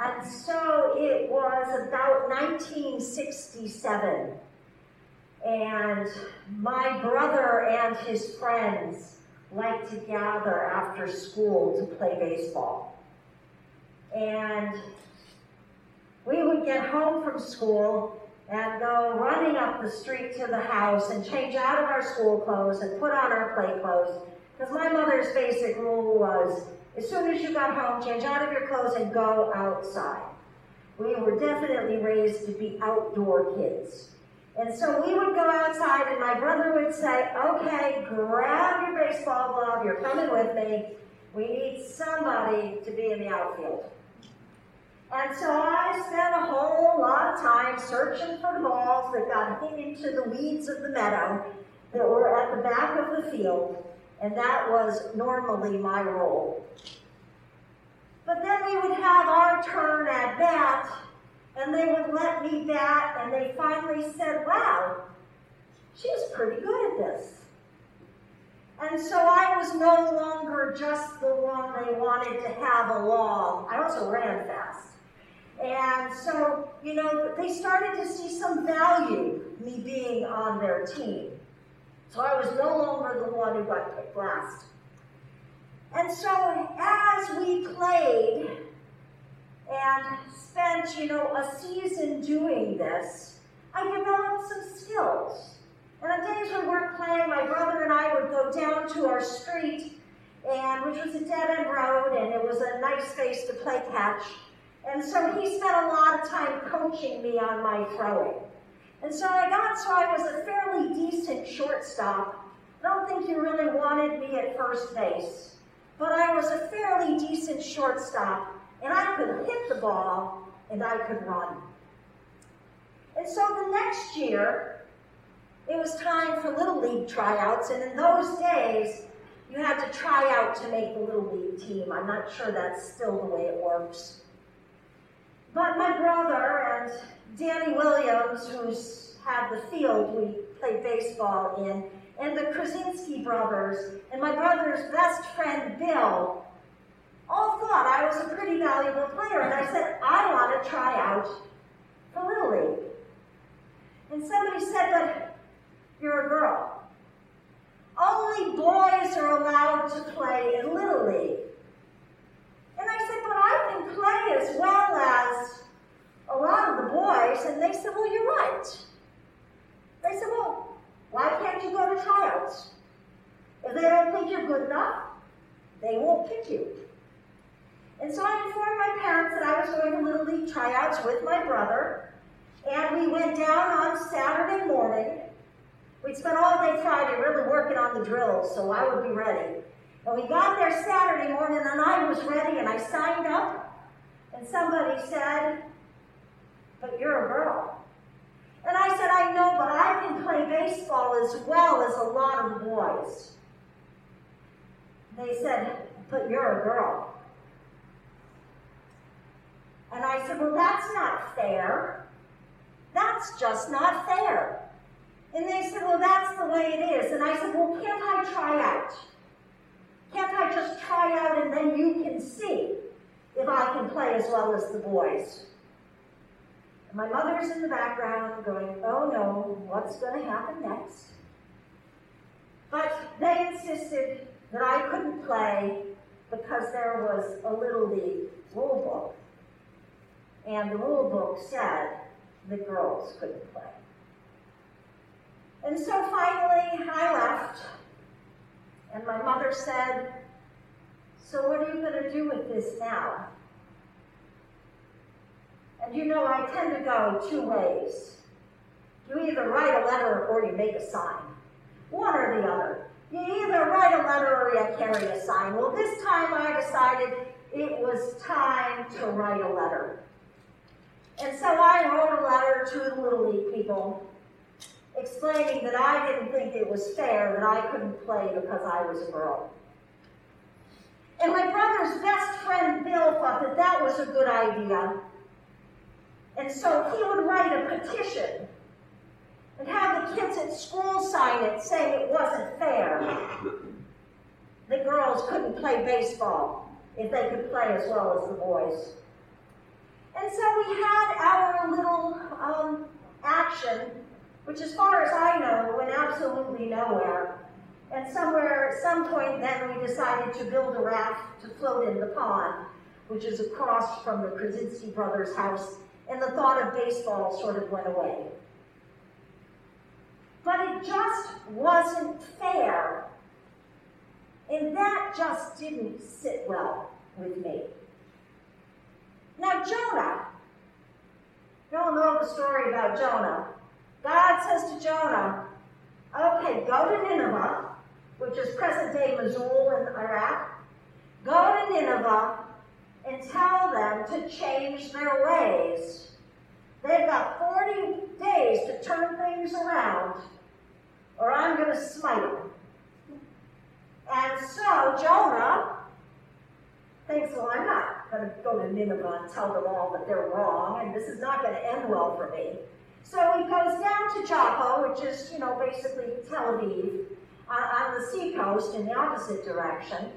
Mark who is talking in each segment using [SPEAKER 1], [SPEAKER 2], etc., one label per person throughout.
[SPEAKER 1] And so it was about 1967. And my brother and his friends liked to gather after school to play baseball. And we would get home from school and go running up the street to the house and change out of our school clothes and put on our play clothes. Because my mother's basic rule was as soon as you got home, change out of your clothes and go outside. We were definitely raised to be outdoor kids. And so we would go outside, and my brother would say, Okay, grab your baseball glove, you're coming with me. We need somebody to be in the outfield. And so I spent a whole lot of time searching for balls that got hit into the weeds of the meadow that were at the back of the field, and that was normally my role. But then we would have our turn at bat, and they would let me bat, and they finally said, Wow, she's pretty good at this. And so I was no longer just the one they wanted to have along. I also ran fast. And so, you know, they started to see some value me being on their team. So I was no longer the one who got picked last. And so as we played and spent, you know, a season doing this, I developed some skills. And on days we weren't playing, my brother and I would go down to our street, and which was a dead end road, and it was a nice space to play catch. And so he spent a lot of time coaching me on my throwing. And so I got so I was a fairly decent shortstop. I don't think you really wanted me at first base, but I was a fairly decent shortstop, and I could hit the ball and I could run. And so the next year, it was time for Little League tryouts, and in those days, you had to try out to make the Little League team. I'm not sure that's still the way it works. But my brother and Danny Williams, who's had the field we played baseball in, and the Krasinski brothers, and my brother's best friend Bill, all thought I was a pretty valuable player. And I said, I want to try out for Little League. And somebody said, but you're a girl. Only boys are allowed to play in Little League. And I said, but I can play as well as a lot of the boys. And they said, well, you're right. They said, well, why can't you go to tryouts? If they don't think you're good enough, they won't pick you. And so I informed my parents that I was going to Little League tryouts with my brother. And we went down on Saturday morning. We'd spent all day Friday really working on the drills, so I would be ready. And we got there Saturday morning, and I was ready, and I signed up. And somebody said, But you're a girl. And I said, I know, but I can play baseball as well as a lot of boys. They said, But you're a girl. And I said, Well, that's not fair. That's just not fair. And they said, Well, that's the way it is. And I said, Well, can't I try out? Can't I just try out and then you can see if I can play as well as the boys? And my mother's in the background going, Oh no, what's going to happen next? But they insisted that I couldn't play because there was a Little League rule book. And the rule book said the girls couldn't play. And so finally I left and my mother said, So what are you going to do with this now? And you know, I tend to go two ways. You either write a letter or you make a sign. One or the other. You either write a letter or you carry a sign. Well, this time I decided it was time to write a letter. And so I wrote a letter to the Little League people explaining that I didn't think it was fair that I couldn't play because I was a girl. And my brother's best friend Bill thought that that was a good idea. And so he would write a petition and have the kids at school sign it saying it wasn't fair. The girls couldn't play baseball if they could play as well as the boys. And so we had our little um, action, which, as far as I know, went absolutely nowhere. And somewhere, at some point, then we decided to build a raft to float in the pond, which is across from the Krasinski brothers' house, and the thought of baseball sort of went away. But it just wasn't fair. And that just didn't sit well with me. Now, Jonah, you all know the story about Jonah. God says to Jonah, okay, go to Nineveh, which is present day Mosul in Iraq. Go to Nineveh and tell them to change their ways. They've got 40 days to turn things around, or I'm going to smite them. And so Jonah thinks, well, I'm not going to go to Nineveh and tell them all that they're wrong, and this is not going to end well for me. So he goes down to Joppa, which is, you know, basically Tel Aviv, uh, on the seacoast in the opposite direction.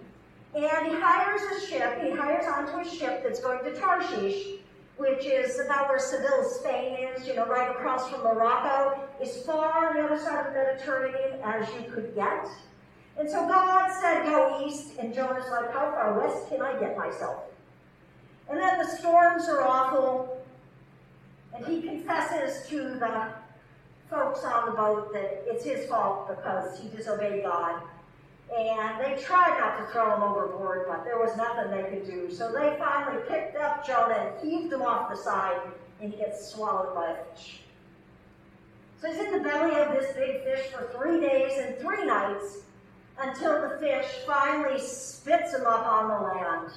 [SPEAKER 1] And he hires a ship, he hires onto a ship that's going to Tarshish, which is about where Seville, Spain is, you know, right across from Morocco, as far on the other side of the Mediterranean as you could get. And so God said, go east, and Jonah's like, how far west can I get myself? And then the storms are awful, and he confesses to the folks on the boat that it's his fault because he disobeyed God. And they tried not to throw him overboard, but there was nothing they could do. So they finally picked up Jonah and heaved him off the side, and he gets swallowed by a fish. So he's in the belly of this big fish for three days and three nights until the fish finally spits him up on the land.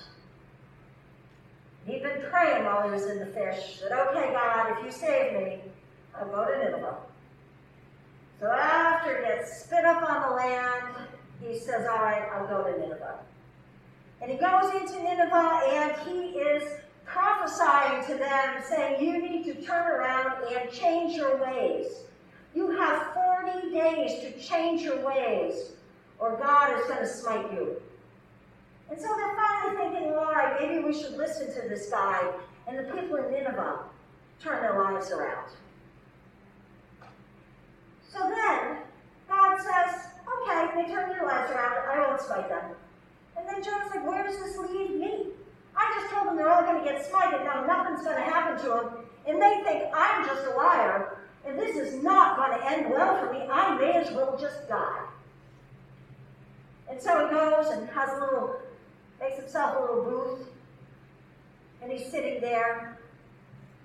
[SPEAKER 1] He'd been praying while he was in the fish that, okay, God, if you save me, I'll go to Nineveh. So after he gets spit up on the land, he says, all right, I'll go to Nineveh. And he goes into Nineveh and he is prophesying to them, saying, you need to turn around and change your ways. You have 40 days to change your ways or God is going to smite you. And so they're finally thinking, all right, maybe we should listen to this guy. And the people in Nineveh turn their lives around. So then, God says, okay, they turn their lives around, I won't smite them. And then Jonah's like, where does this lead me? I just told them they're all going to get smited, now nothing's going to happen to them. And they think I'm just a liar, and this is not going to end well for me. I may as well just die. And so he goes and has a little, makes himself a little booth, and he's sitting there,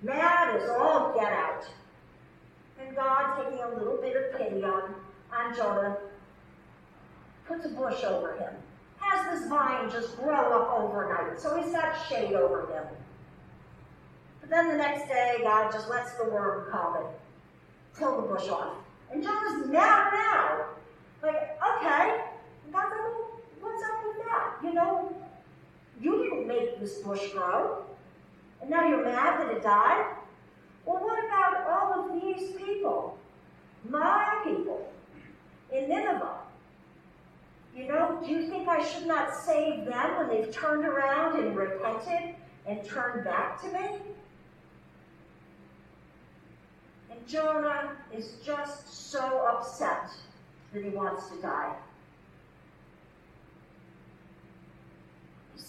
[SPEAKER 1] mad as all get out. And God, taking a little bit of pity on, on Jonah, puts a bush over him, has this vine just grow up overnight, so he's got shade over him. But then the next day, God just lets the worm come and kill the bush off. And Jonah's mad now. Like, okay, God's like, what's up with that? You know, you didn't make this bush grow. And now you're mad that it died? Well, what about all of these people? My people in Nineveh. You know, do you think I should not save them when they've turned around and repented and turned back to me? And Jonah is just so upset that he wants to die.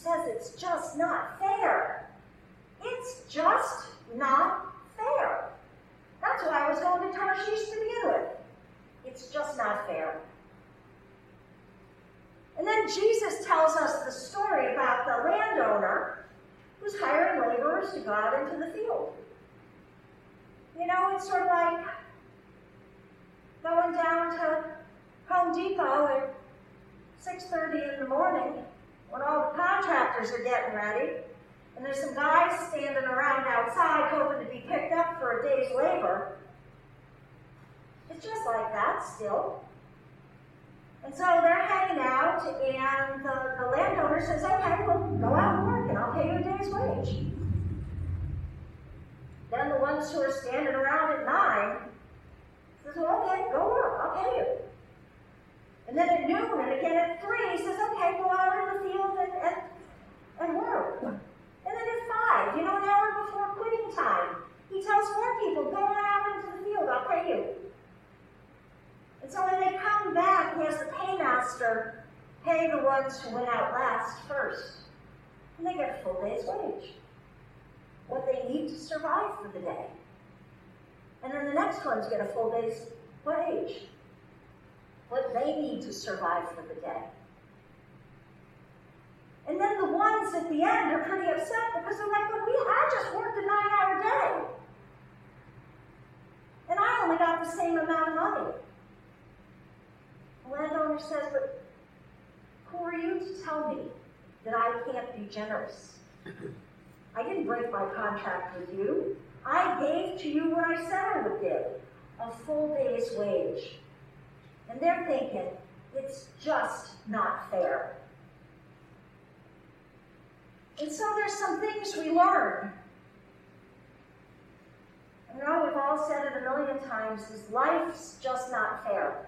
[SPEAKER 1] Says it's just not fair. It's just not fair. That's why I was going to Tarshish to begin with. It's just not fair. And then Jesus tells us the story about the landowner who's hiring laborers to go out into the field. You know, it's sort of like going down to Home Depot at 6.30 in the morning when all the contractors are getting ready, and there's some guys standing around outside hoping to be picked up for a day's labor. It's just like that still. And so they're hanging out, and the, the landowner says, okay, well, go out and work, and I'll pay you a day's wage. Then the ones who are standing around at nine says, well, okay, go work, I'll pay you. And then at noon and again at three, he says, okay, go out in the field and, and, and work. And then at five, you know, an hour before quitting time, he tells more people, go on out into the field, I'll pay you. And so when they come back, he has the paymaster pay the ones who went out last first. And they get a full day's wage, what they need to survive for the day. And then the next ones get a full day's wage. What they need to survive for the day. And then the ones at the end are pretty upset because they're like, but we, I just worked a nine hour day. And I only got the same amount of money. The landowner says, but who are you to tell me that I can't be generous? I didn't break my contract with you. I gave to you what I said I would give a full day's wage. And they're thinking, it's just not fair. And so there's some things we learn. I know we've all said it a million times, is life's just not fair.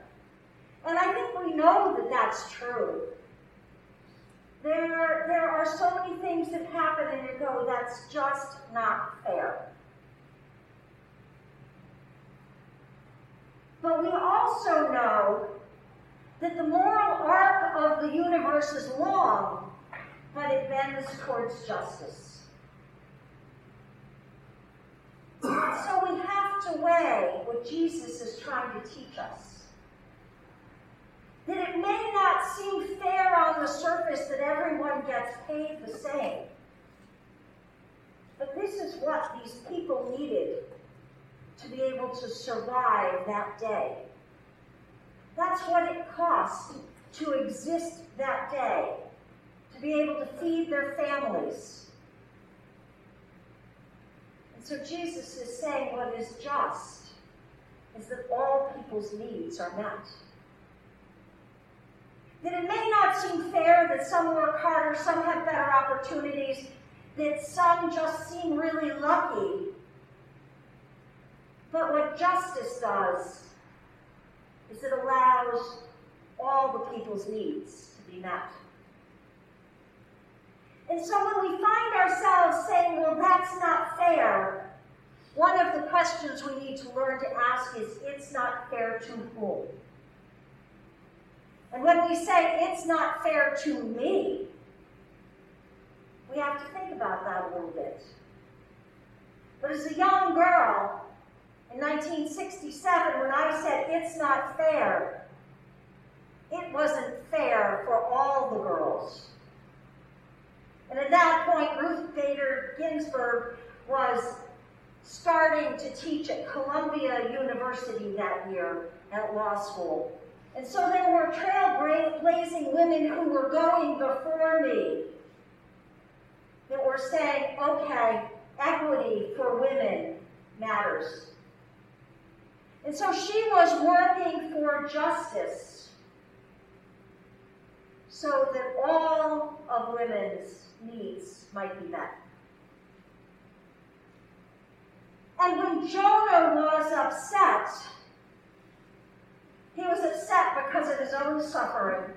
[SPEAKER 1] And I think we know that that's true. There, there are so many things that happen and you go, that's just not fair. But we also know that the moral arc of the universe is long, but it bends towards justice. So we have to weigh what Jesus is trying to teach us. That it may not seem fair on the surface that everyone gets paid the same. But this is what these people needed to be able to survive that day. That's what it cost to exist that day, to be able to feed their families. And so Jesus is saying what is just is that all people's needs are met. That it may not seem fair that some work harder, some have better opportunities, that some just seem really lucky but what justice does is it allows all the people's needs to be met. And so when we find ourselves saying, well, that's not fair, one of the questions we need to learn to ask is, it's not fair to whom? And when we say, it's not fair to me, we have to think about that a little bit. But as a young girl, in 1967, when I said it's not fair, it wasn't fair for all the girls. And at that point, Ruth Bader Ginsburg was starting to teach at Columbia University that year at law school. And so there were trailblazing women who were going before me that were saying, okay, equity for women matters. And so she was working for justice so that all of women's needs might be met. And when Jonah was upset, he was upset because of his own suffering.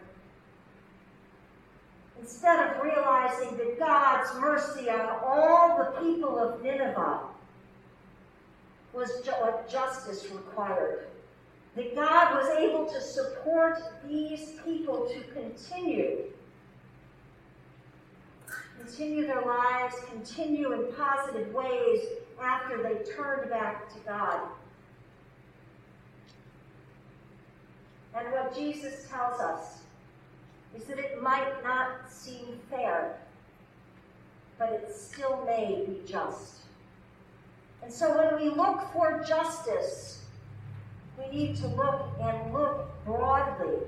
[SPEAKER 1] Instead of realizing that God's mercy on all the people of Nineveh was what justice required. That God was able to support these people to continue. Continue their lives, continue in positive ways after they turned back to God. And what Jesus tells us is that it might not seem fair, but it still may be just. And so when we look for justice, we need to look and look broadly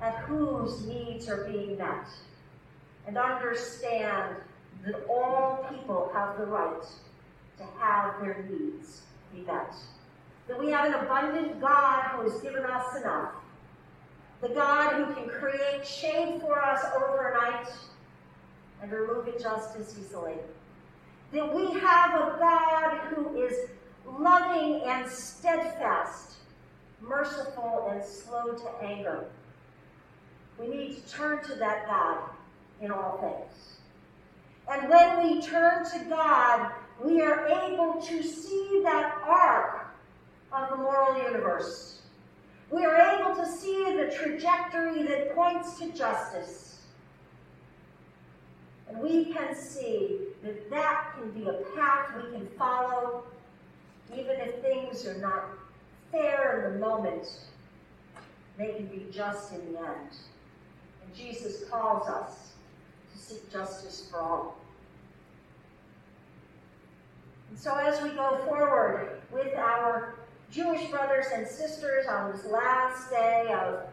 [SPEAKER 1] at whose needs are being met and understand that all people have the right to have their needs be met. That we have an abundant God who has given us enough. The God who can create shade for us overnight and remove injustice easily that we have a God who is loving and steadfast, merciful and slow to anger. We need to turn to that God in all things. And when we turn to God, we are able to see that arc of the moral universe. we are able to see the trajectory that points to justice. And we can see that that a path we can follow, even if things are not fair in the moment, they can be just in the end. And Jesus calls us to seek justice for all. And so as we go forward with our Jewish brothers and sisters on this last day of,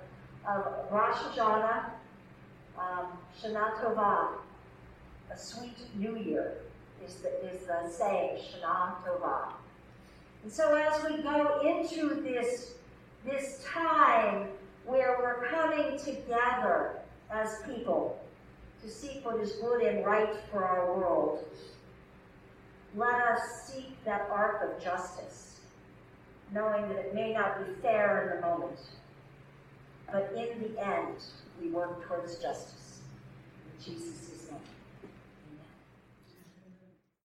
[SPEAKER 1] of Rosh Hashanah, um, Shana Tova, a sweet new year is the, is the saying, Shana Tova. And so as we go into this, this time where we're coming together as people to seek what is good and right for our world, let us seek that arc of justice, knowing that it may not be fair in the moment, but in the end, we work towards justice. In Jesus' name.